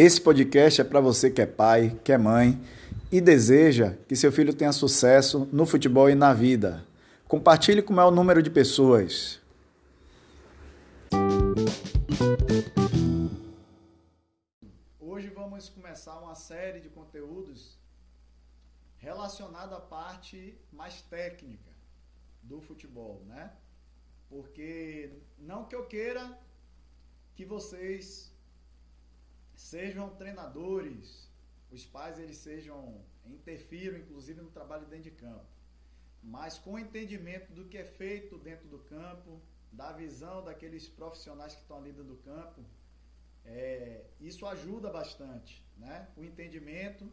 Esse podcast é para você que é pai, que é mãe e deseja que seu filho tenha sucesso no futebol e na vida. Compartilhe com o maior número de pessoas. Hoje vamos começar uma série de conteúdos relacionada à parte mais técnica do futebol, né? Porque não que eu queira que vocês sejam treinadores, os pais eles sejam interfiram inclusive no trabalho dentro de campo, mas com entendimento do que é feito dentro do campo, da visão daqueles profissionais que estão ali dentro do campo, é, isso ajuda bastante, né? O entendimento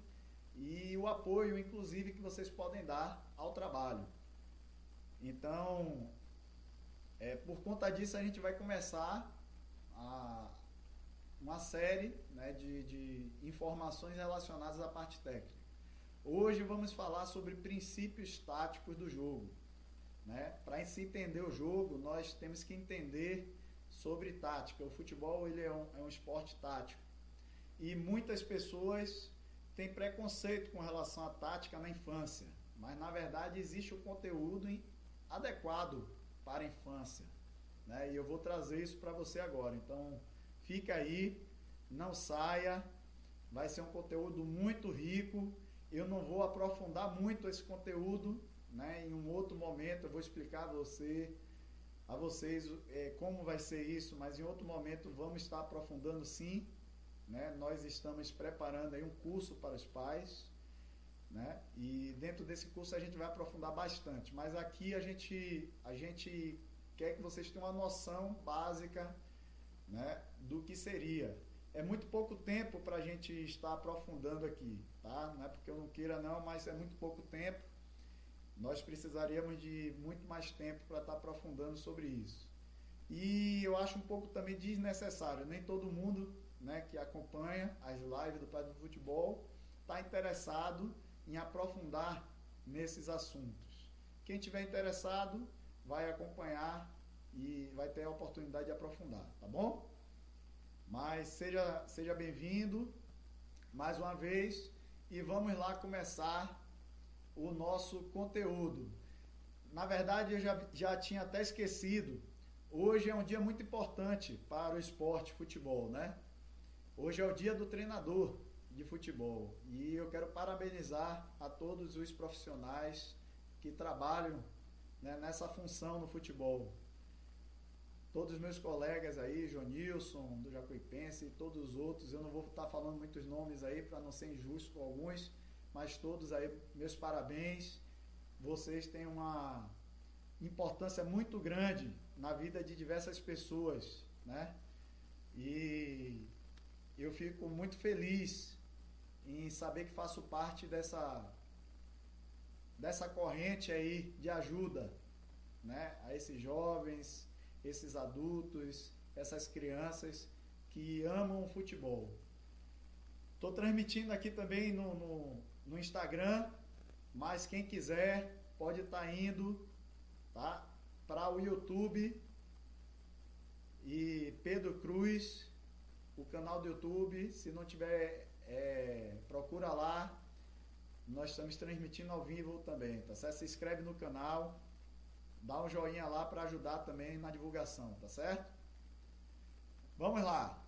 e o apoio, inclusive, que vocês podem dar ao trabalho. Então, é, por conta disso, a gente vai começar a, uma série né, de, de informações relacionadas à parte técnica. Hoje vamos falar sobre princípios táticos do jogo. Né? Para se entender o jogo, nós temos que entender sobre tática. O futebol ele é, um, é um esporte tático. E muitas pessoas têm preconceito com relação à tática na infância. Mas na verdade existe o conteúdo adequado para a infância. Né? E eu vou trazer isso para você agora. Então, fica aí, não saia. Vai ser um conteúdo muito rico. Eu não vou aprofundar muito esse conteúdo, né? Em um outro momento eu vou explicar a você, a vocês é, como vai ser isso, mas em outro momento vamos estar aprofundando sim. Né? Nós estamos preparando aí um curso para os pais, né? E dentro desse curso a gente vai aprofundar bastante, mas aqui a gente a gente quer que vocês tenham uma noção básica né, do que seria. É muito pouco tempo para a gente estar aprofundando aqui, tá? Não é porque eu não queira não, mas é muito pouco tempo. Nós precisaríamos de muito mais tempo para estar aprofundando sobre isso. E eu acho um pouco também desnecessário. Nem todo mundo né, que acompanha as lives do Pai do Futebol está interessado em aprofundar nesses assuntos. Quem tiver interessado, vai acompanhar e vai ter a oportunidade de aprofundar, tá bom? Mas seja, seja bem-vindo mais uma vez e vamos lá começar o nosso conteúdo. Na verdade, eu já, já tinha até esquecido. Hoje é um dia muito importante para o esporte futebol, né? Hoje é o dia do treinador de futebol e eu quero parabenizar a todos os profissionais que trabalham né, nessa função no futebol. Todos os meus colegas aí, Jonilson, do Jacuipense, e todos os outros, eu não vou estar falando muitos nomes aí para não ser injusto com alguns, mas todos aí, meus parabéns. Vocês têm uma importância muito grande na vida de diversas pessoas, né? E eu fico muito feliz em saber que faço parte dessa dessa corrente aí de ajuda né, a esses jovens, esses adultos, essas crianças que amam o futebol. Estou transmitindo aqui também no, no, no, Instagram, mas quem quiser pode estar tá indo tá, para o YouTube e Pedro Cruz, o canal do YouTube. Se não tiver, é, procura lá nós estamos transmitindo ao vivo também, tá certo? Se inscreve no canal, dá um joinha lá para ajudar também na divulgação, tá certo? Vamos lá.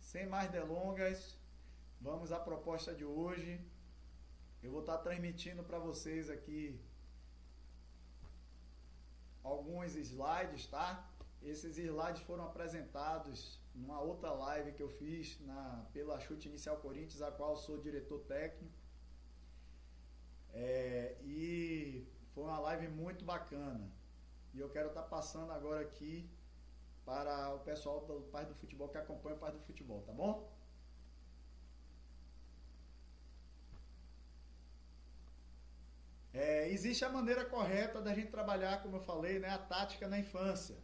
Sem mais delongas, vamos à proposta de hoje. Eu vou estar transmitindo para vocês aqui alguns slides, tá? Esses slides foram apresentados numa outra live que eu fiz na, pela Chute Inicial Corinthians, a qual sou diretor técnico. É, e foi uma live muito bacana. E eu quero estar tá passando agora aqui para o pessoal do Pai do Futebol que acompanha o Pai do Futebol, tá bom? É, existe a maneira correta da gente trabalhar, como eu falei, né, a tática na infância.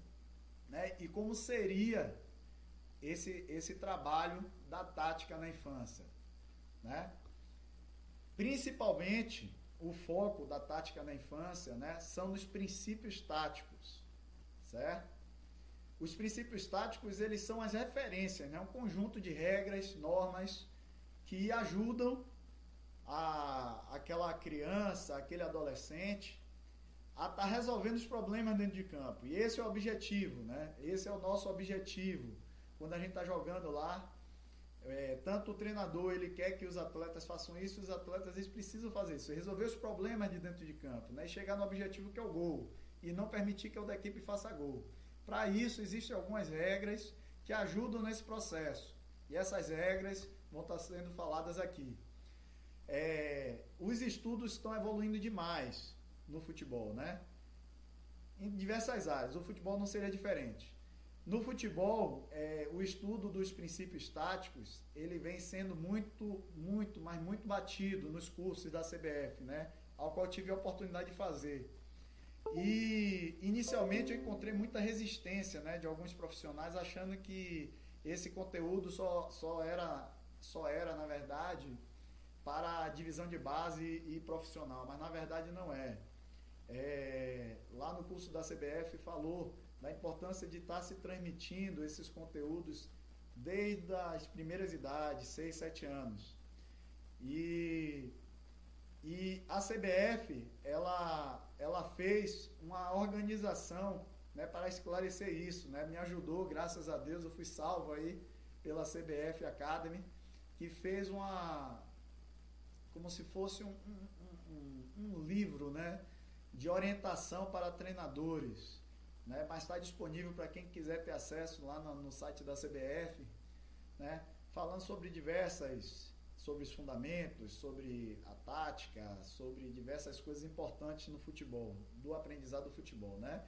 Né, e como seria esse, esse trabalho da tática na infância. Né? Principalmente o foco da tática na infância, né, são nos princípios táticos, certo? os princípios táticos eles são as referências, né? um conjunto de regras, normas que ajudam a, aquela criança, aquele adolescente a estar tá resolvendo os problemas dentro de campo. E esse é o objetivo, né? Esse é o nosso objetivo. Quando a gente está jogando lá, é, tanto o treinador ele quer que os atletas façam isso, os atletas eles precisam fazer isso, resolver os problemas de dentro de campo, né? E chegar no objetivo que é o gol e não permitir que o da equipe faça gol. Para isso existem algumas regras que ajudam nesse processo e essas regras vão estar tá sendo faladas aqui. É, os estudos estão evoluindo demais no futebol, né? Em diversas áreas. O futebol não seria diferente. No futebol, é, o estudo dos princípios táticos, ele vem sendo muito, muito, mas muito batido nos cursos da CBF, né? Ao qual tive a oportunidade de fazer. E inicialmente eu encontrei muita resistência, né, de alguns profissionais achando que esse conteúdo só, só era só era na verdade para a divisão de base e profissional, mas na verdade não é. é lá no curso da CBF falou da importância de estar se transmitindo esses conteúdos desde as primeiras idades, 6, 7 anos. E, e a CBF, ela, ela fez uma organização né, para esclarecer isso. Né? Me ajudou, graças a Deus, eu fui salvo aí pela CBF Academy, que fez uma. como se fosse um, um, um, um livro né, de orientação para treinadores né? mas está disponível para quem quiser ter acesso lá no, no site da CBF, né? falando sobre diversas, sobre os fundamentos, sobre a tática, sobre diversas coisas importantes no futebol, do aprendizado do futebol, né?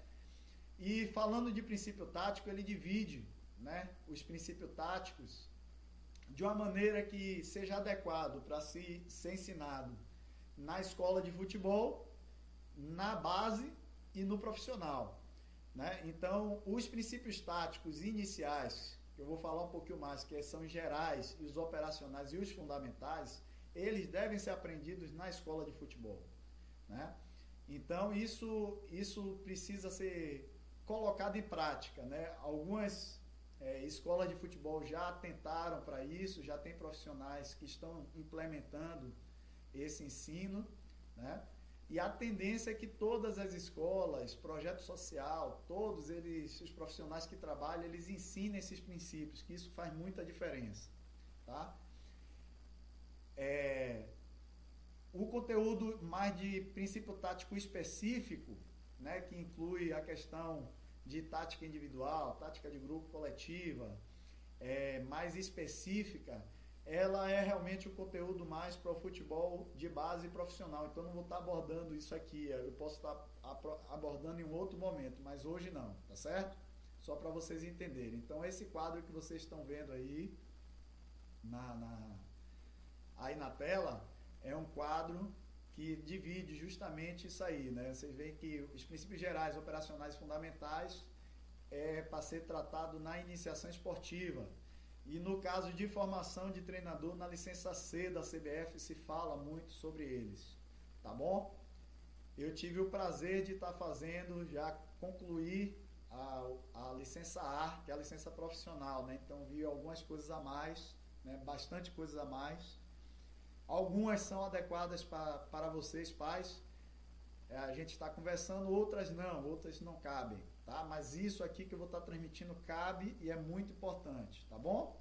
E falando de princípio tático, ele divide, né, os princípios táticos de uma maneira que seja adequado para se ser ensinado na escola de futebol, na base e no profissional. Né? Então, os princípios táticos iniciais, que eu vou falar um pouquinho mais, que são gerais, os operacionais e os fundamentais, eles devem ser aprendidos na escola de futebol. Né? Então, isso, isso precisa ser colocado em prática. Né? Algumas é, escolas de futebol já tentaram para isso, já tem profissionais que estão implementando esse ensino. Né? E a tendência é que todas as escolas, projeto social, todos eles, os profissionais que trabalham, eles ensinem esses princípios, que isso faz muita diferença, tá? É, o conteúdo mais de princípio tático específico, né, que inclui a questão de tática individual, tática de grupo coletiva, é, mais específica, ela é realmente o conteúdo mais para o futebol de base profissional. Então, não vou estar abordando isso aqui. Eu posso estar abordando em um outro momento, mas hoje não, tá certo? Só para vocês entenderem. Então, esse quadro que vocês estão vendo aí na, na, aí na tela é um quadro que divide justamente isso aí, né? Vocês veem que os princípios gerais, operacionais fundamentais é para ser tratado na iniciação esportiva e no caso de formação de treinador, na licença C da CBF se fala muito sobre eles. Tá bom? Eu tive o prazer de estar tá fazendo, já concluir a, a licença A, que é a licença profissional, né? Então vi algumas coisas a mais, né? bastante coisas a mais. Algumas são adequadas para vocês, pais. É, a gente está conversando, outras não, outras não cabem tá? Mas isso aqui que eu vou estar tá transmitindo cabe e é muito importante, tá bom?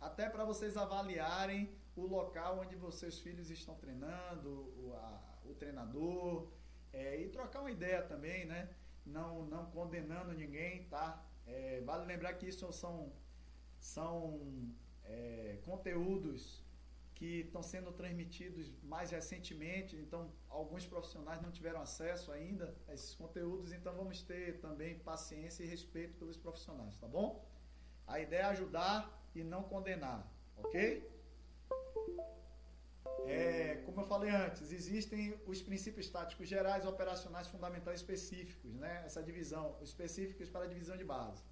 Até para vocês avaliarem o local onde vocês filhos estão treinando, o, a, o treinador, é, e trocar uma ideia também, né? Não, não condenando ninguém, tá? É, vale lembrar que isso são, são é, conteúdos que estão sendo transmitidos mais recentemente, então alguns profissionais não tiveram acesso ainda a esses conteúdos, então vamos ter também paciência e respeito pelos profissionais, tá bom? A ideia é ajudar e não condenar, ok? É, como eu falei antes, existem os princípios táticos gerais, operacionais, fundamentais específicos, né? Essa divisão, específicos para a divisão de base,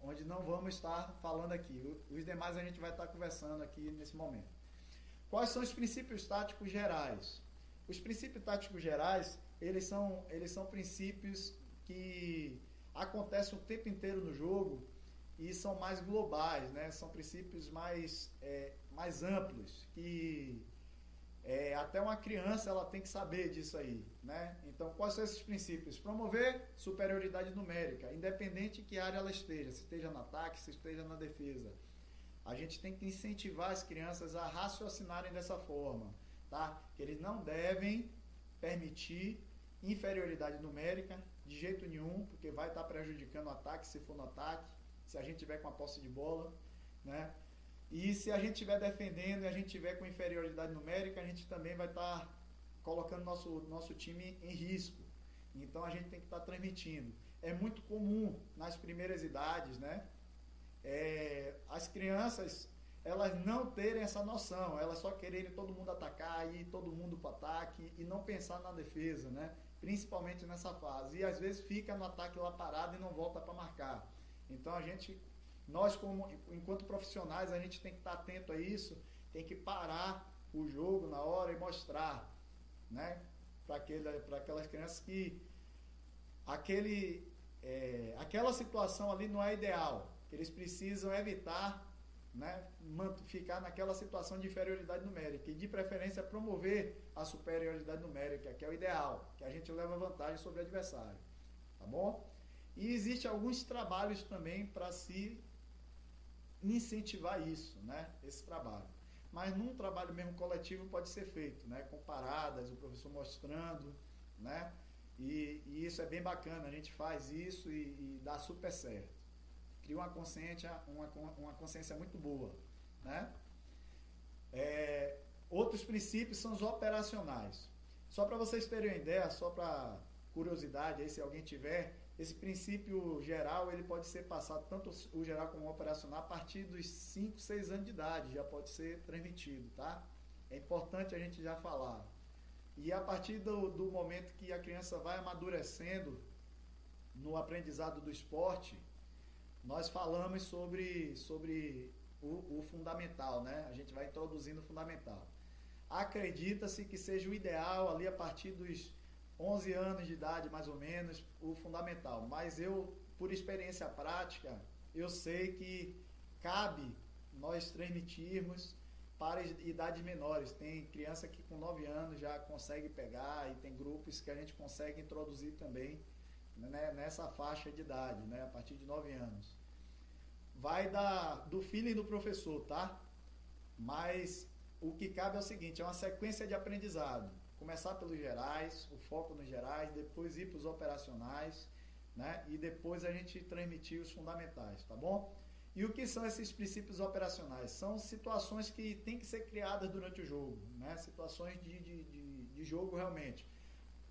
onde não vamos estar falando aqui. Os demais a gente vai estar conversando aqui nesse momento. Quais são os princípios táticos gerais? Os princípios táticos gerais, eles são, eles são princípios que acontecem o tempo inteiro no jogo e são mais globais, né? São princípios mais, é, mais amplos que é, até uma criança ela tem que saber disso aí, né? Então, quais são esses princípios? Promover superioridade numérica, independente que área ela esteja, se esteja no ataque, se esteja na defesa. A gente tem que incentivar as crianças a raciocinarem dessa forma, tá? Que eles não devem permitir inferioridade numérica de jeito nenhum, porque vai estar prejudicando o ataque se for no ataque, se a gente tiver com a posse de bola, né? E se a gente estiver defendendo e a gente tiver com inferioridade numérica, a gente também vai estar colocando nosso, nosso time em risco. Então a gente tem que estar transmitindo. É muito comum nas primeiras idades, né? É, as crianças elas não terem essa noção, elas só quererem todo mundo atacar, ir todo mundo para ataque e não pensar na defesa, né? Principalmente nessa fase. E às vezes fica no ataque lá parado e não volta para marcar. Então a gente nós, como, enquanto profissionais, a gente tem que estar atento a isso, tem que parar o jogo na hora e mostrar né, para aquelas crianças que aquele, é, aquela situação ali não é ideal, eles precisam evitar né, ficar naquela situação de inferioridade numérica e de preferência promover a superioridade numérica, que é o ideal, que a gente leva vantagem sobre o adversário, tá bom? E existe alguns trabalhos também para se incentivar isso, né? Esse trabalho. Mas num trabalho mesmo coletivo pode ser feito, né? Com paradas, o professor mostrando, né? E, e isso é bem bacana, a gente faz isso e, e dá super certo. Cria uma consciência, uma, uma consciência muito boa, né? É, outros princípios são os operacionais. Só para vocês terem uma ideia, só para curiosidade aí, se alguém tiver, esse princípio geral ele pode ser passado, tanto o geral como o operacional, a partir dos 5, 6 anos de idade, já pode ser transmitido, tá? É importante a gente já falar. E a partir do, do momento que a criança vai amadurecendo no aprendizado do esporte, nós falamos sobre, sobre o, o fundamental, né? A gente vai introduzindo o fundamental. Acredita-se que seja o ideal ali a partir dos 11 anos de idade, mais ou menos, o fundamental. Mas eu, por experiência prática, eu sei que cabe nós transmitirmos para idades menores. Tem criança que com 9 anos já consegue pegar e tem grupos que a gente consegue introduzir também né, nessa faixa de idade, né, a partir de 9 anos. Vai da, do feeling do professor, tá? Mas o que cabe é o seguinte, é uma sequência de aprendizado começar pelos gerais, o foco nos gerais, depois ir para os operacionais, né? E depois a gente transmitir os fundamentais, tá bom? E o que são esses princípios operacionais? São situações que têm que ser criadas durante o jogo, né? Situações de, de, de, de jogo realmente.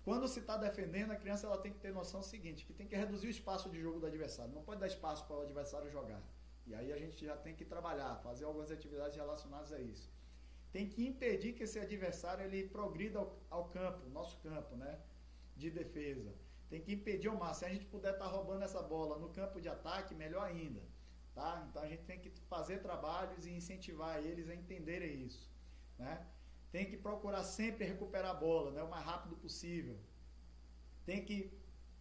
Quando se está defendendo, a criança ela tem que ter noção seguinte, que tem que reduzir o espaço de jogo do adversário. Não pode dar espaço para o adversário jogar. E aí a gente já tem que trabalhar, fazer algumas atividades relacionadas a isso tem que impedir que esse adversário ele progrida ao, ao campo, nosso campo, né, de defesa. Tem que impedir o máximo. Se a gente puder estar tá roubando essa bola no campo de ataque, melhor ainda, tá? Então a gente tem que fazer trabalhos e incentivar eles a entenderem isso, né? Tem que procurar sempre recuperar a bola, né, o mais rápido possível. Tem que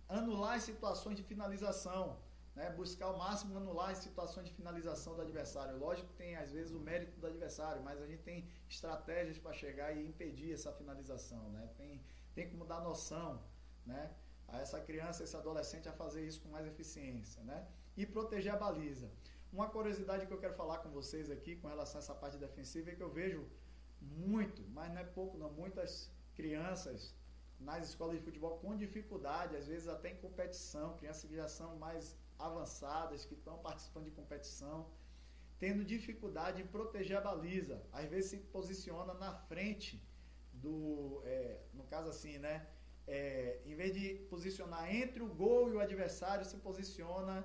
anular situações de finalização né, buscar o máximo anular as situações de finalização do adversário. Lógico que tem às vezes o mérito do adversário, mas a gente tem estratégias para chegar e impedir essa finalização, né? Tem tem como dar noção, né, a essa criança, esse adolescente a fazer isso com mais eficiência, né? E proteger a baliza. Uma curiosidade que eu quero falar com vocês aqui com relação a essa parte defensiva é que eu vejo muito, mas não é pouco não, muitas crianças nas escolas de futebol com dificuldade, às vezes até em competição, crianças que já são mais avançadas, que estão participando de competição, tendo dificuldade em proteger a baliza. Às vezes se posiciona na frente do. É, no caso assim, né? É, em vez de posicionar entre o gol e o adversário, se posiciona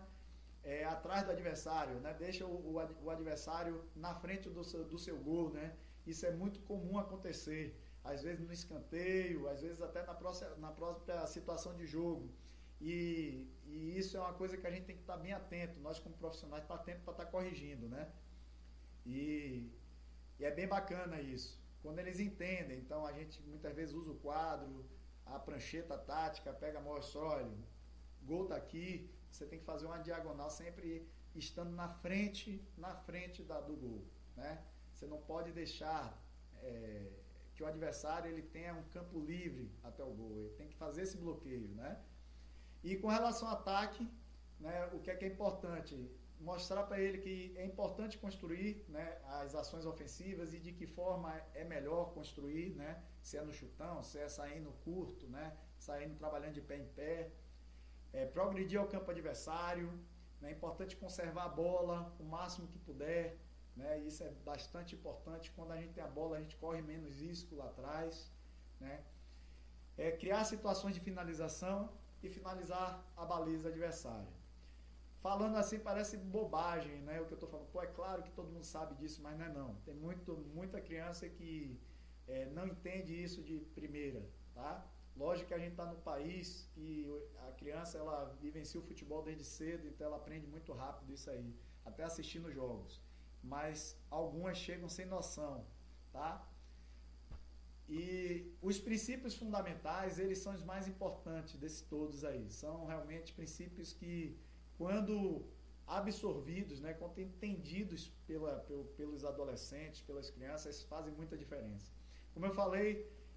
é, atrás do adversário, né? Deixa o, o, adversário na frente do seu, do seu gol, né? Isso é muito comum acontecer. Às vezes no escanteio, às vezes até na própria, na própria situação de jogo. E, e, isso é uma coisa que a gente tem que estar bem atento, nós como profissionais, estar atento para estar corrigindo, né? E, e, é bem bacana isso. Quando eles entendem, então a gente muitas vezes usa o quadro, a prancheta tática, pega, mostra, olha, gol tá aqui, você tem que fazer uma diagonal sempre estando na frente, na frente da, do gol, né? Você não pode deixar é, que o adversário ele tenha um campo livre até o gol, ele tem que fazer esse bloqueio, né? E com relação ao ataque, né, o que é que é importante? Mostrar para ele que é importante construir né, as ações ofensivas e de que forma é melhor construir, né? Se é no chutão, se é saindo curto, né? Saindo trabalhando de pé em pé, é, progredir ao campo adversário, né? é importante conservar a bola o máximo que puder, né? isso é bastante importante. Quando a gente tem a bola, a gente corre menos risco lá atrás. Né? É, criar situações de finalização e finalizar a baliza adversária. Falando assim parece bobagem, né? O que eu estou falando. Pô, é claro que todo mundo sabe disso, mas não é não. Tem muito, muita criança que é, não entende isso de primeira, tá? Lógico que a gente está no país que a criança ela vivencia o futebol desde cedo, então ela aprende muito rápido isso aí, até assistindo jogos. Mas algumas chegam sem noção, tá? E os princípios fundamentais, eles são os mais importantes desses todos aí. São realmente princípios que, quando absorvidos, né, quando entendidos pela, pelos adolescentes, pelas crianças, fazem muita diferença. Como eu falei,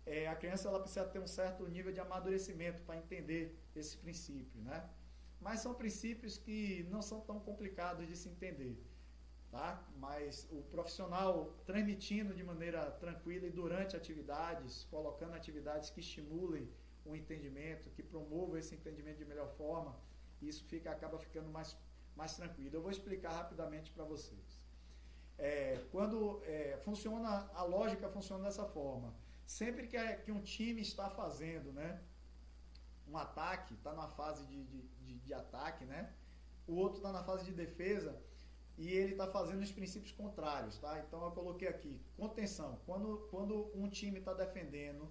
é, a criança ela precisa ter um certo nível de amadurecimento para entender esse princípio, né? Mas são princípios que não são tão complicados de se entender, tá? Mas o profissional transmitindo de maneira tranquila e durante atividades, colocando atividades que estimulem o entendimento, que promovam esse entendimento de melhor forma, isso fica acaba ficando mais mais tranquilo. Eu vou explicar rapidamente para vocês. É, quando é, funciona a lógica funciona dessa forma Sempre que, é, que um time está fazendo né, um ataque, está na fase de, de, de, de, ataque, né, o outro está na fase de defesa e ele está fazendo os princípios contrários. Tá? Então eu coloquei aqui, contenção. Quando, quando um time está defendendo,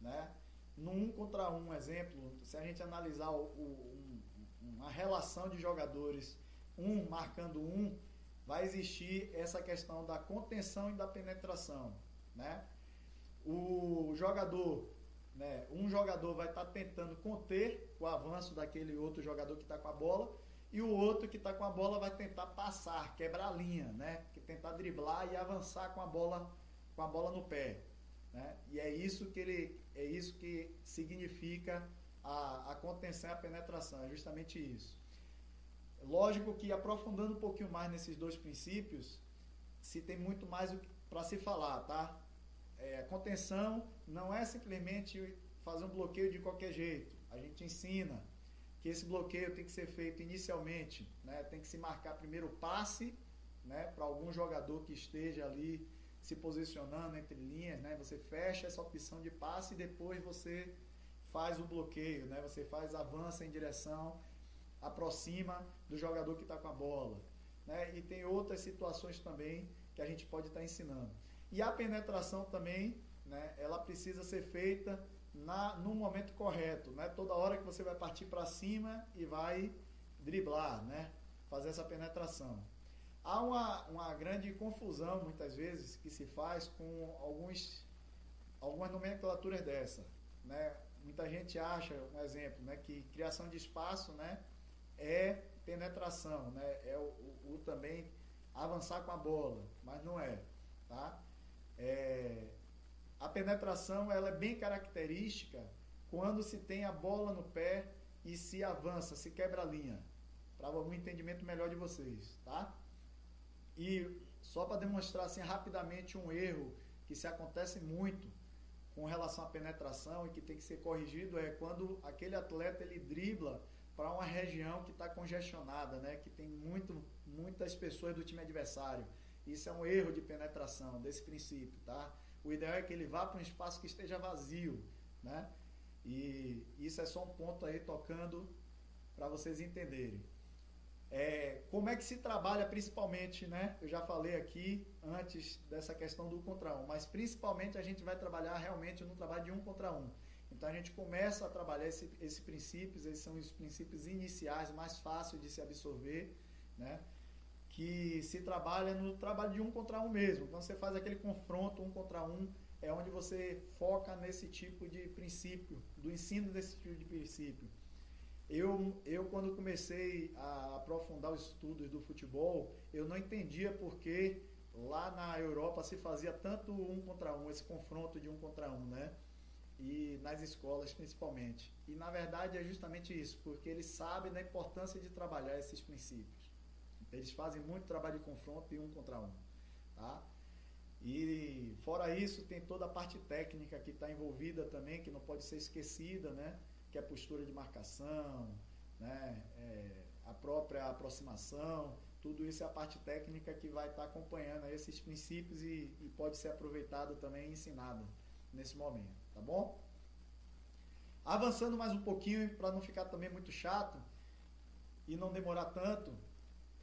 né, no um contra um, exemplo, se a gente analisar o, o, um, uma relação de jogadores, um marcando um, vai existir essa questão da contenção e da penetração. Né? o jogador, né, um jogador vai estar tá tentando conter o avanço daquele outro jogador que está com a bola e o outro que está com a bola vai tentar passar, quebrar a linha, né, que tentar driblar e avançar com a bola com a bola no pé, né? E é isso que ele é isso que significa a, a contenção e a penetração, é justamente isso. Lógico que aprofundando um pouquinho mais nesses dois princípios, se tem muito mais para se falar, tá? é, contenção não é simplesmente fazer um bloqueio de qualquer jeito. A gente ensina que esse bloqueio tem que ser feito inicialmente, né? tem que se marcar primeiro o passe né? para algum jogador que esteja ali se posicionando entre linhas, né? você fecha essa opção de passe e depois você faz o bloqueio, né? você faz avança em direção, aproxima do jogador que está com a bola. Né? E tem outras situações também que a gente pode estar tá ensinando. E a penetração também, né, ela precisa ser feita na, no momento correto. Não é toda hora que você vai partir para cima e vai driblar, né, fazer essa penetração. Há uma, uma grande confusão, muitas vezes, que se faz com alguns, algumas nomenclaturas dessa. Né? Muita gente acha, um exemplo, né, que criação de espaço né, é penetração, né, é o, o, o também avançar com a bola, mas não é. Tá? É, a penetração ela é bem característica quando se tem a bola no pé e se avança, se quebra a linha. Para um entendimento melhor de vocês, tá? E só para demonstrar assim rapidamente um erro que se acontece muito com relação à penetração e que tem que ser corrigido é quando aquele atleta ele dribla para uma região que está congestionada, né? Que tem muito, muitas pessoas do time adversário. Isso é um erro de penetração desse princípio, tá? O ideal é que ele vá para um espaço que esteja vazio, né? E isso é só um ponto aí tocando para vocês entenderem. É, como é que se trabalha principalmente, né? Eu já falei aqui antes dessa questão do contra um, mas principalmente a gente vai trabalhar realmente no trabalho de um contra um. Então a gente começa a trabalhar esses esse princípios, esses são os princípios iniciais mais fáceis de se absorver, né? Que se trabalha no trabalho de um contra um mesmo. Então você faz aquele confronto um contra um, é onde você foca nesse tipo de princípio, do ensino desse tipo de princípio. Eu, eu quando comecei a aprofundar os estudos do futebol, eu não entendia porque lá na Europa se fazia tanto um contra um, esse confronto de um contra um, né? E nas escolas principalmente. E na verdade é justamente isso, porque eles sabem da importância de trabalhar esses princípios. Eles fazem muito trabalho de confronto e um contra um, tá? E fora isso, tem toda a parte técnica que está envolvida também, que não pode ser esquecida, né? Que é a postura de marcação, né? É, a própria aproximação, tudo isso é a parte técnica que vai estar tá acompanhando esses princípios e, e pode ser aproveitado também e ensinado nesse momento, tá bom? Avançando mais um pouquinho para não ficar também muito chato e não demorar tanto,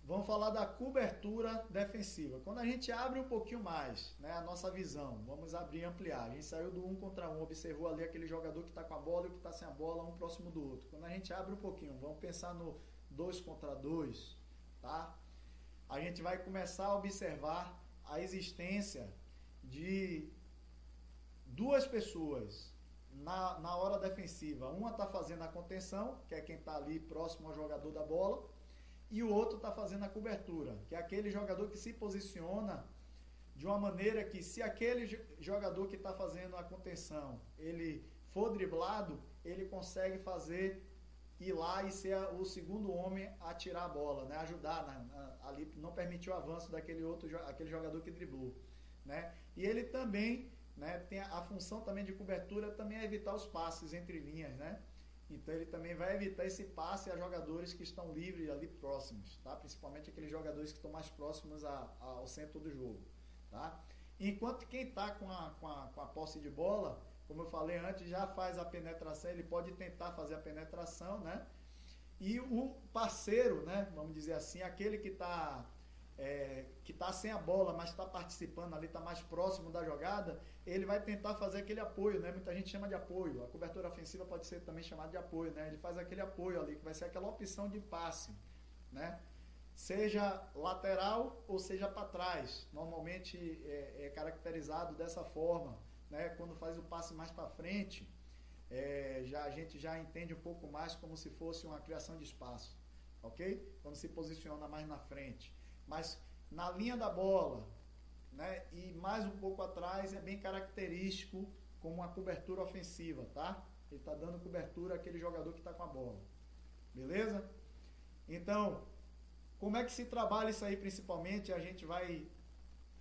Vamos falar da cobertura defensiva. Quando a gente abre um pouquinho mais né, a nossa visão, vamos abrir e ampliar. A gente saiu do um contra um, observou ali aquele jogador que está com a bola e o que está sem a bola, um próximo do outro. Quando a gente abre um pouquinho, vamos pensar no dois contra dois, tá? A gente vai começar a observar a existência de duas pessoas na, na hora defensiva. Uma está fazendo a contenção, que é quem está ali próximo ao jogador da bola e o outro está fazendo a cobertura, que é aquele jogador que se posiciona de uma maneira que se aquele jogador que está fazendo a contenção ele for driblado, ele consegue fazer ir lá e ser o segundo homem a tirar a bola, né? ajudar na, ali, não permitir o avanço daquele outro aquele jogador que driblou. Né? E ele também né, tem a, a função também de cobertura também é evitar os passes entre linhas, né? Então ele também vai evitar esse passe a jogadores que estão livres ali próximos, tá? Principalmente aqueles jogadores que estão mais próximos a, a, ao centro do jogo, tá? Enquanto quem está com a, com, a, com a posse de bola, como eu falei antes, já faz a penetração, ele pode tentar fazer a penetração, né? E o parceiro, né? Vamos dizer assim, aquele que está é, que está sem a bola, mas está participando ali, está mais próximo da jogada, ele vai tentar fazer aquele apoio, né? Muita gente chama de apoio. A cobertura ofensiva pode ser também chamada de apoio, né? Ele faz aquele apoio ali, que vai ser aquela opção de passe, né? Seja lateral ou seja para trás. Normalmente é, é, caracterizado dessa forma, né? Quando faz o passe mais para frente, é, já a gente já entende um pouco mais como se fosse uma criação de espaço, ok? Quando se posiciona mais na frente. Mas na linha da bola, né? E mais um pouco atrás é bem característico como uma cobertura ofensiva, tá? Ele está dando cobertura àquele jogador que está com a bola. Beleza? Então, como é que se trabalha isso aí principalmente? A gente vai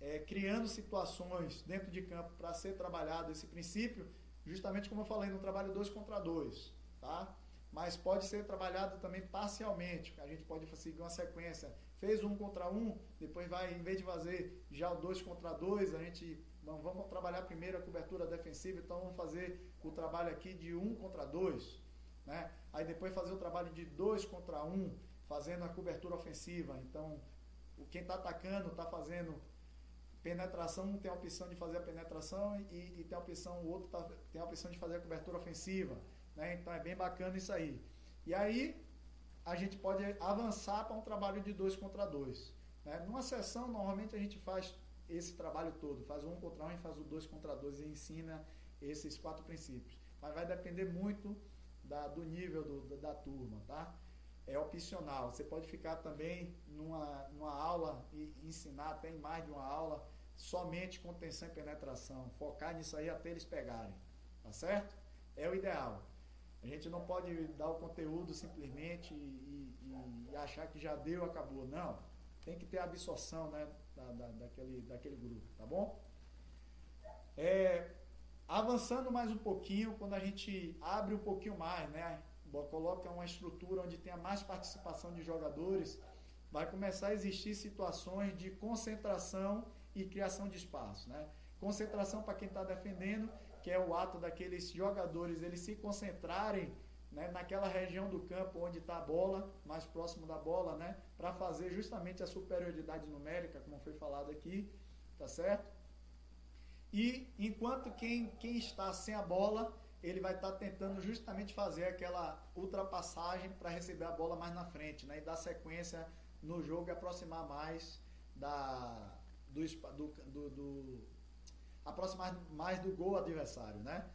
é, criando situações dentro de campo para ser trabalhado esse princípio, justamente como eu falei, no trabalho dois contra dois, tá? Mas pode ser trabalhado também parcialmente, a gente pode seguir uma sequência fez um contra um, depois vai, em vez de fazer já o dois contra dois, a gente vamos, vamos trabalhar primeiro a cobertura defensiva, então vamos fazer o trabalho aqui de um contra dois, né? Aí depois fazer o trabalho de dois contra um, fazendo a cobertura ofensiva. Então, quem está atacando está fazendo penetração, um tem a opção de fazer a penetração e, e tem a opção, o outro tá, tem a opção de fazer a cobertura ofensiva, né? Então é bem bacana isso aí. E aí a gente pode avançar para um trabalho de dois contra dois. Né? Numa sessão, normalmente a gente faz esse trabalho todo, faz um contra um e faz o dois contra dois e ensina esses quatro princípios. Mas vai depender muito da, do nível do, da, da, turma, tá? É opcional. Você pode ficar também numa, numa aula e ensinar até em mais de uma aula somente contenção e penetração. Focar nisso aí até eles pegarem. Tá certo? É o ideal. A gente não pode dar o conteúdo simplesmente e, e, e achar que já deu, acabou. Não. Tem que ter a absorção né, da, da, daquele, daquele grupo, tá bom? É, avançando mais um pouquinho, quando a gente abre um pouquinho mais, né? Coloca uma estrutura onde tenha mais participação de jogadores, vai começar a existir situações de concentração e criação de espaço, né? Concentração para quem está defendendo que é o ato daqueles jogadores eles se concentrarem né, naquela região do campo onde está a bola, mais próximo da bola, né, para fazer justamente a superioridade numérica, como foi falado aqui, tá certo? E enquanto quem, quem está sem a bola, ele vai estar tá tentando justamente fazer aquela ultrapassagem para receber a bola mais na frente, né, e dar sequência no jogo e aproximar mais da, do, do, do aproximar mais do gol adversário, né?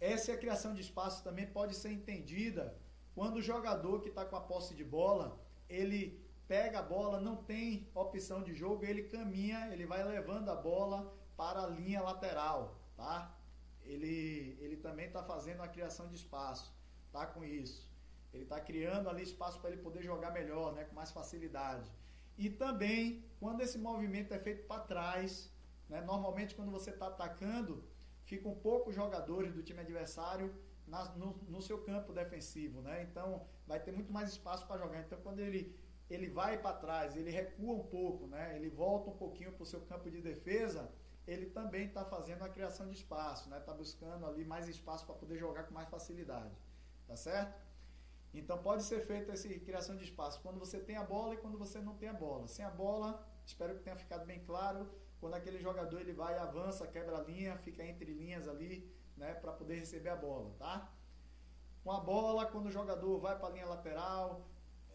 Essa criação de espaço também pode ser entendida quando o jogador que está com a posse de bola, ele pega a bola, não tem opção de jogo, ele caminha, ele vai levando a bola para a linha lateral, tá? Ele, ele também está fazendo a criação de espaço, tá com isso. Ele está criando ali espaço para ele poder jogar melhor, né, com mais facilidade. E também, quando esse movimento é feito para trás, né, normalmente quando você está atacando, ficam poucos jogadores do time adversário na, no, no, seu campo defensivo, né? Então vai ter muito mais espaço para jogar. Então quando ele ele vai para trás, ele recua um pouco, né? ele volta um pouquinho para o seu campo de defesa, ele também está fazendo a criação de espaço, está né? Buscando ali mais espaço para poder jogar com mais facilidade. Tá certo? Então pode ser feita essa criação de espaço quando você tem a bola e quando você não tem a bola. Sem a bola, espero que tenha ficado bem claro, quando aquele jogador ele vai, avança, quebra a linha, fica entre linhas ali, né, para poder receber a bola, tá? Com a bola, quando o jogador vai para a linha lateral,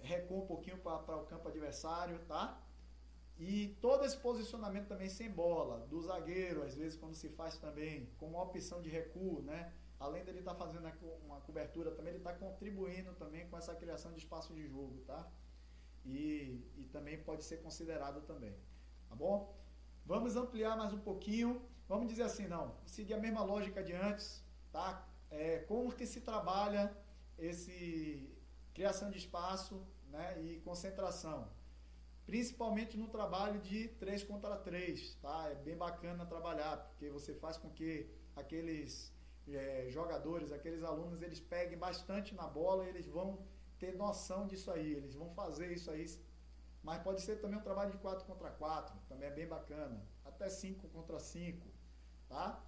recua um pouquinho para o campo adversário, tá? E todo esse posicionamento também sem bola, do zagueiro, às vezes quando se faz também, com uma opção de recuo, né? Além dele estar tá fazendo uma cobertura também, ele está contribuindo também com essa criação de espaço de jogo, tá? E, e também pode ser considerado também, tá bom? Vamos ampliar mais um pouquinho, vamos dizer assim, não, seguir a mesma lógica de antes, tá? É, como que se trabalha esse criação de espaço né, e concentração. Principalmente no trabalho de 3 contra 3, tá? É bem bacana trabalhar, porque você faz com que aqueles é, jogadores, aqueles alunos, eles peguem bastante na bola e eles vão ter noção disso aí, eles vão fazer isso aí. Mas pode ser também um trabalho de 4 contra 4, também é bem bacana. Até 5 contra 5, tá?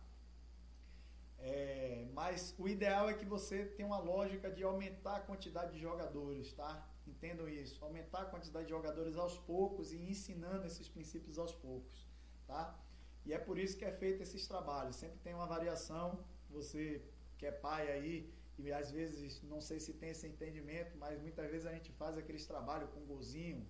É, mas o ideal é que você tenha uma lógica de aumentar a quantidade de jogadores, tá? Entendam isso. Aumentar a quantidade de jogadores aos poucos e ensinando esses princípios aos poucos, tá? E é por isso que é feito esses trabalhos. Sempre tem uma variação. Você que é pai aí, e às vezes não sei se tem esse entendimento, mas muitas vezes a gente faz aqueles trabalhos com golzinho,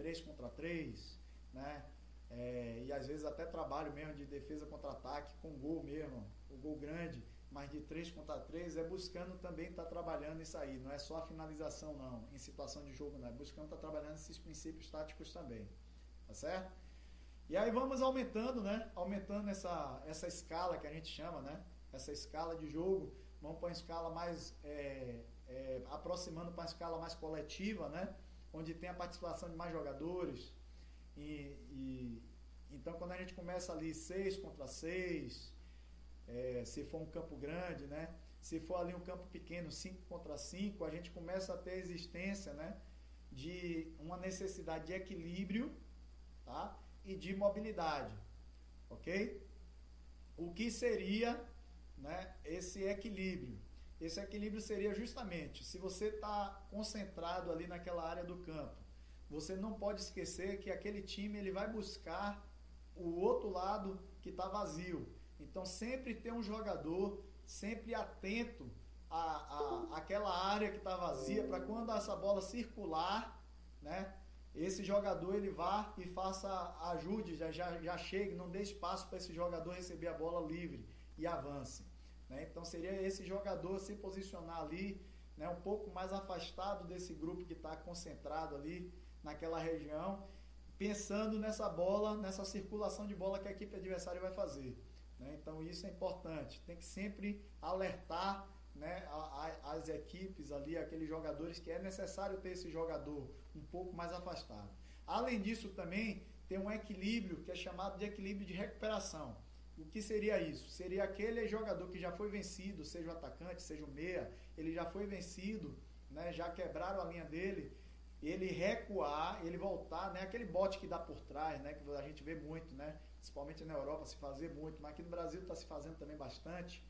3 contra 3, né? É, e às vezes até trabalho mesmo de defesa contra ataque, com gol mesmo, o gol grande, mas de 3 contra 3 é buscando também estar tá trabalhando isso aí. Não é só a finalização, não, em situação de jogo, não. É buscando estar tá trabalhando esses princípios táticos também. Tá certo? E aí vamos aumentando, né? Aumentando essa, essa escala que a gente chama, né? Essa escala de jogo. Vamos para uma escala mais. É, é, aproximando para uma escala mais coletiva, né? Onde tem a participação de mais jogadores, e, e, então, quando a gente começa ali 6 contra 6, é, se for um campo grande, né? Se for ali um campo pequeno, 5 contra 5, a gente começa a ter a existência, né? De uma necessidade de equilíbrio, tá? E de mobilidade, ok? O que seria, né? Esse equilíbrio? Esse equilíbrio seria justamente se você está concentrado ali naquela área do campo, você não pode esquecer que aquele time ele vai buscar o outro lado que está vazio. Então sempre tem um jogador sempre atento à, à, àquela área que está vazia para quando essa bola circular, né? Esse jogador ele vá e faça ajude, já, já, já chegue, não dê espaço para esse jogador receber a bola livre e avance. Né? Então seria esse jogador se posicionar ali, né, um pouco mais afastado desse grupo que está concentrado ali, naquela região, pensando nessa bola, nessa circulação de bola que a equipe adversária vai fazer. Né? Então isso é importante. Tem que sempre alertar né, a, a, as equipes ali, aqueles jogadores, que é necessário ter esse jogador um pouco mais afastado. Além disso, também tem um equilíbrio que é chamado de equilíbrio de recuperação. O que seria isso? Seria aquele jogador que já foi vencido, seja o atacante, seja o meia, ele já foi vencido, né, já quebraram a linha dele, ele recuar, ele voltar, né? Aquele bote que dá por trás, né? Que a gente vê muito, né? Principalmente na Europa se fazer muito, mas aqui no Brasil está se fazendo também bastante.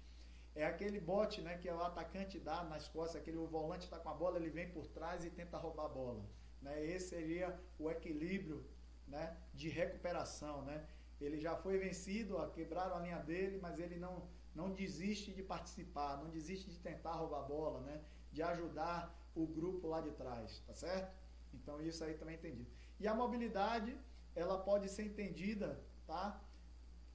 É aquele bote, né? Que o atacante dá nas costas, aquele o volante está com a bola, ele vem por trás e tenta roubar a bola, né? Esse seria o equilíbrio, né? De recuperação, né? Ele já foi vencido, ó, quebraram a linha dele, mas ele não não desiste de participar, não desiste de tentar roubar a bola, né? De ajudar o grupo lá de trás, tá certo? Então isso aí também é entendido. E a mobilidade, ela pode ser entendida, tá?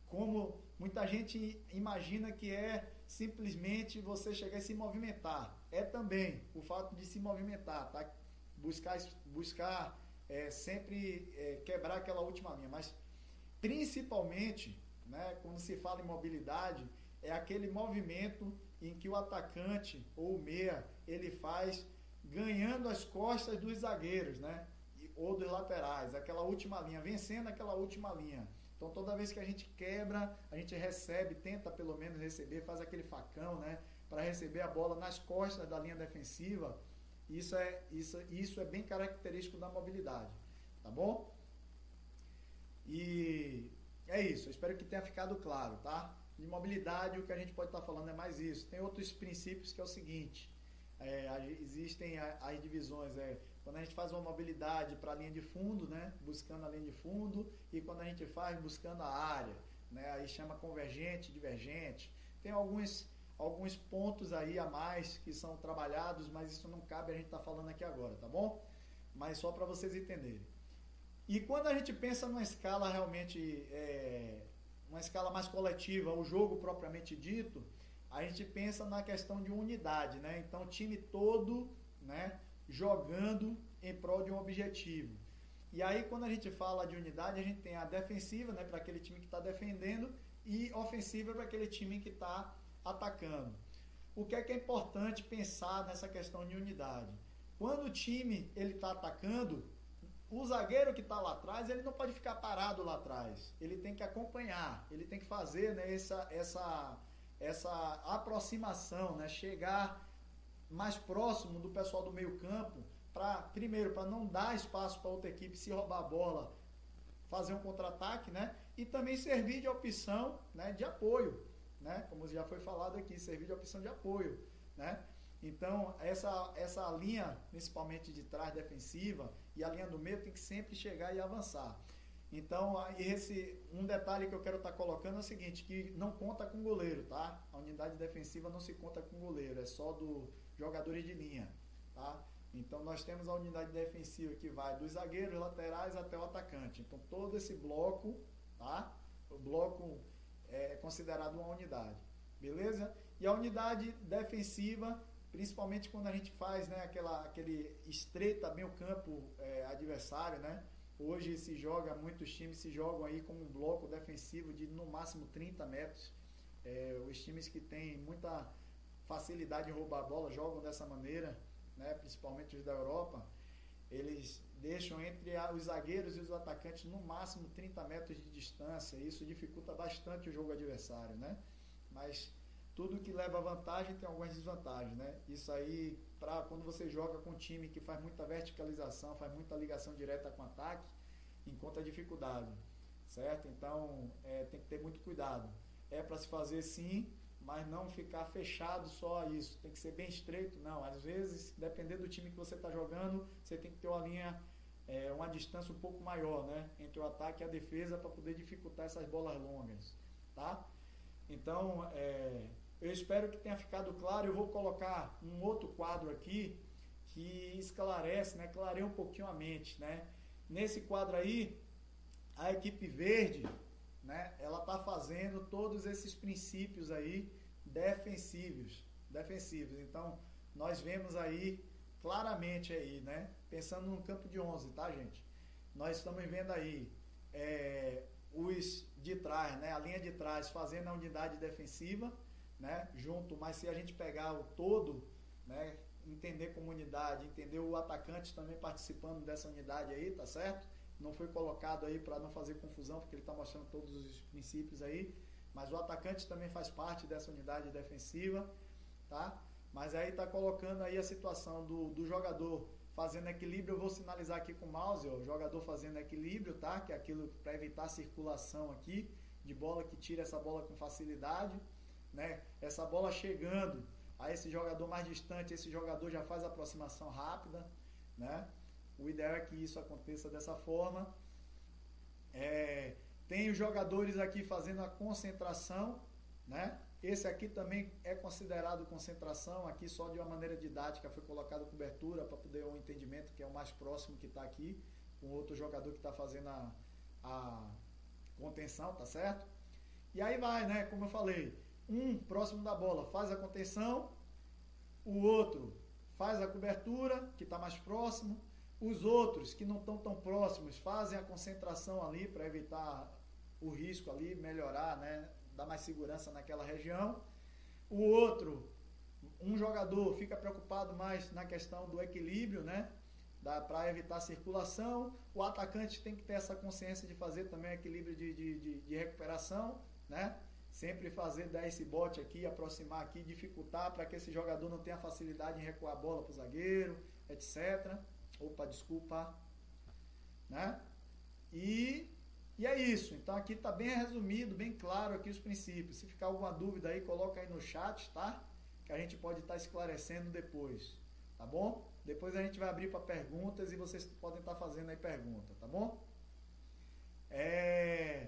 Como muita gente imagina que é simplesmente você chegar e se movimentar. É também o fato de se movimentar, tá? Buscar, buscar é, sempre é, quebrar aquela última linha, mas principalmente, né, quando se fala em mobilidade, é aquele movimento em que o atacante ou o meia ele faz ganhando as costas dos zagueiros, né? Ou dos laterais, aquela última linha, vencendo aquela última linha. Então toda vez que a gente quebra, a gente recebe, tenta pelo menos receber, faz aquele facão, né? Para receber a bola nas costas da linha defensiva. Isso é, isso, isso é bem característico da mobilidade. Tá bom? E é isso. Espero que tenha ficado claro, tá? De mobilidade, o que a gente pode estar falando é mais isso. Tem outros princípios que é o seguinte: é, existem as divisões, é, quando a gente faz uma mobilidade para a linha de fundo, né, buscando a linha de fundo, e quando a gente faz buscando a área, né, aí chama convergente, divergente. Tem alguns, alguns pontos aí a mais que são trabalhados, mas isso não cabe a gente estar tá falando aqui agora, tá bom? Mas só para vocês entenderem. E quando a gente pensa numa escala realmente, é, uma escala mais coletiva, o jogo propriamente dito, a gente pensa na questão de unidade, né? Então, o time todo, né, jogando em prol de um objetivo. E aí, quando a gente fala de unidade, a gente tem a defensiva, né, para aquele time que está defendendo, e ofensiva para aquele time que está atacando. O que é que é importante pensar nessa questão de unidade? Quando o time ele está atacando, o zagueiro que está lá atrás, ele não pode ficar parado lá atrás. Ele tem que acompanhar, ele tem que fazer né, essa, essa essa aproximação, né? chegar mais próximo do pessoal do meio campo, para primeiro, para não dar espaço para outra equipe se roubar a bola, fazer um contra-ataque, né? E também servir de opção né? de apoio, né? Como já foi falado aqui, servir de opção de apoio, né? Então, essa, essa linha, principalmente de trás defensiva, e a linha do meio tem que sempre chegar e avançar. Então, esse, um detalhe que eu quero estar tá colocando é o seguinte, que não conta com goleiro, tá? A unidade defensiva não se conta com goleiro, é só do jogadores de linha, tá? Então, nós temos a unidade defensiva que vai dos zagueiros, laterais até o atacante. Então, todo esse bloco, tá? O bloco é considerado uma unidade, beleza? E a unidade defensiva, principalmente quando a gente faz, né, aquela, aquele estreita bem o campo é, adversário, né? Hoje se joga, muitos times se jogam aí com um bloco defensivo de no máximo 30 metros. É, os times que têm muita facilidade em roubar a bola jogam dessa maneira, né, principalmente os da Europa. Eles deixam entre os zagueiros e os atacantes no máximo 30 metros de distância. Isso dificulta bastante o jogo adversário, né? Mas tudo que leva vantagem tem algumas desvantagens, né? Isso aí, para quando você joga com um time que faz muita verticalização, faz muita ligação direta com ataque, encontra dificuldade, certo? Então, é, tem que ter muito cuidado. É para se fazer sim, mas não ficar fechado só a isso. Tem que ser bem estreito, não. Às vezes, dependendo do time que você está jogando, você tem que ter uma linha, é, uma distância um pouco maior, né? Entre o ataque e a defesa para poder dificultar essas bolas longas, tá? Então, é, eu espero que tenha ficado claro. Eu vou colocar um outro quadro aqui que esclarece, né, clareia um pouquinho a mente, né? Nesse quadro aí, a equipe verde, né, ela está fazendo todos esses princípios aí defensivos, defensivos. Então, nós vemos aí claramente aí, né, pensando no campo de 11, tá, gente? Nós estamos vendo aí é, os de trás, né, a linha de trás fazendo a unidade defensiva, né, junto, mas se a gente pegar o todo, né, entender comunidade, entender o atacante também participando dessa unidade aí, tá certo? Não foi colocado aí para não fazer confusão, porque ele está mostrando todos os princípios aí, mas o atacante também faz parte dessa unidade defensiva, tá? Mas aí está colocando aí a situação do, do jogador fazendo equilíbrio, eu vou sinalizar aqui com o mouse, ó, o jogador fazendo equilíbrio, tá? Que é aquilo para evitar circulação aqui de bola que tira essa bola com facilidade né? Essa bola chegando a esse jogador mais distante, esse jogador já faz a aproximação rápida, né? O ideal é que isso aconteça dessa forma. É, tem os jogadores aqui fazendo a concentração, né? Esse aqui também é considerado concentração, aqui só de uma maneira didática foi colocada cobertura para poder um entendimento que é o mais próximo que está aqui, com outro jogador que está fazendo a, a contenção, tá certo? E aí vai, né? Como eu falei, um próximo da bola faz a contenção, o outro faz a cobertura, que está mais próximo, os outros que não estão tão próximos fazem a concentração ali para evitar o risco ali, melhorar, né? Dar mais segurança naquela região. O outro, um jogador fica preocupado mais na questão do equilíbrio, né? Para evitar circulação. O atacante tem que ter essa consciência de fazer também equilíbrio de, de, de, de recuperação, né? Sempre fazer dar esse bote aqui, aproximar aqui, dificultar para que esse jogador não tenha facilidade em recuar a bola para o zagueiro, etc. Opa, desculpa. Né? E, e é isso. Então aqui está bem resumido, bem claro aqui os princípios. Se ficar alguma dúvida aí, coloca aí no chat, tá? Que a gente pode estar tá esclarecendo depois. Tá bom? Depois a gente vai abrir para perguntas e vocês podem estar tá fazendo aí pergunta, tá bom? É,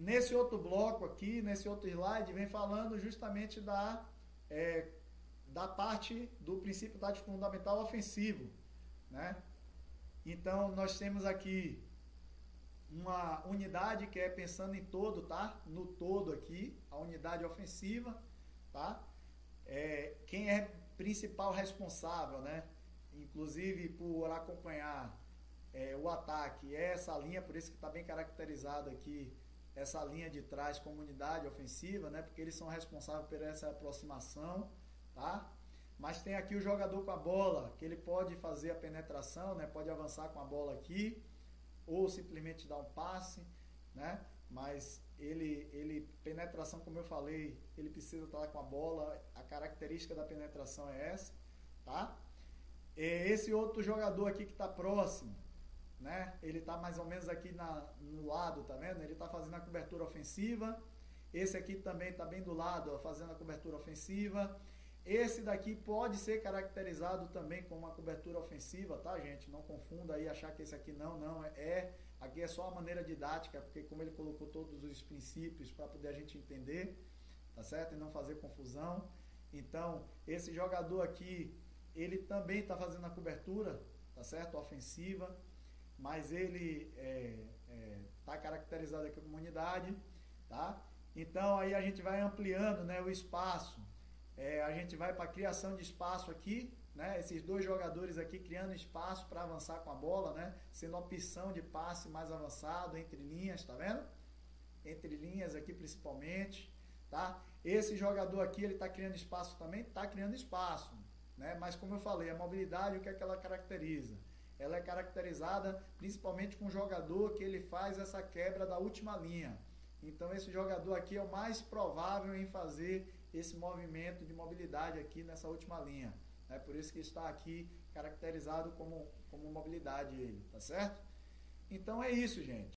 nesse outro bloco aqui, nesse outro slide, vem falando justamente da, é, da parte do princípio tático fundamental ofensivo. Né? Então, nós temos aqui uma unidade que é pensando em todo, tá? No todo aqui, a unidade ofensiva, tá? É, quem é principal responsável, né? Inclusive por acompanhar é, o ataque, é essa linha, por isso que está bem caracterizado aqui essa linha de trás como unidade ofensiva, né? Porque eles são responsáveis por essa aproximação, tá? Mas tem aqui o jogador com a bola, que ele pode fazer a penetração, né? Pode avançar com a bola aqui, ou simplesmente dar um passe, né? Mas ele, ele penetração, como eu falei, ele precisa estar com a bola. A característica da penetração é essa, tá? Esse outro jogador aqui que está próximo, né? Ele está mais ou menos aqui na, no lado, tá vendo? Ele está fazendo a cobertura ofensiva. Esse aqui também está bem do lado, ó, fazendo a cobertura ofensiva. Esse daqui pode ser caracterizado também como uma cobertura ofensiva, tá, gente? Não confunda aí achar que esse aqui não, não é, é. Aqui é só a maneira didática, porque como ele colocou todos os princípios para poder a gente entender, tá certo? E não fazer confusão. Então, esse jogador aqui, ele também está fazendo a cobertura, tá certo? Ofensiva, mas ele está é, é, tá caracterizado aqui como unidade, tá? Então, aí a gente vai ampliando né, o espaço é, a gente vai para a criação de espaço aqui, né? Esses dois jogadores aqui criando espaço para avançar com a bola, né? Sendo opção de passe mais avançado entre linhas, tá vendo? Entre linhas aqui principalmente, tá? Esse jogador aqui, ele está criando espaço também? Está criando espaço, né? Mas como eu falei, a mobilidade, o que é que ela caracteriza? Ela é caracterizada principalmente com o jogador que ele faz essa quebra da última linha. Então esse jogador aqui é o mais provável em fazer esse movimento de mobilidade aqui nessa última linha. É por isso que está aqui caracterizado como, como mobilidade ele, tá certo? Então é isso, gente.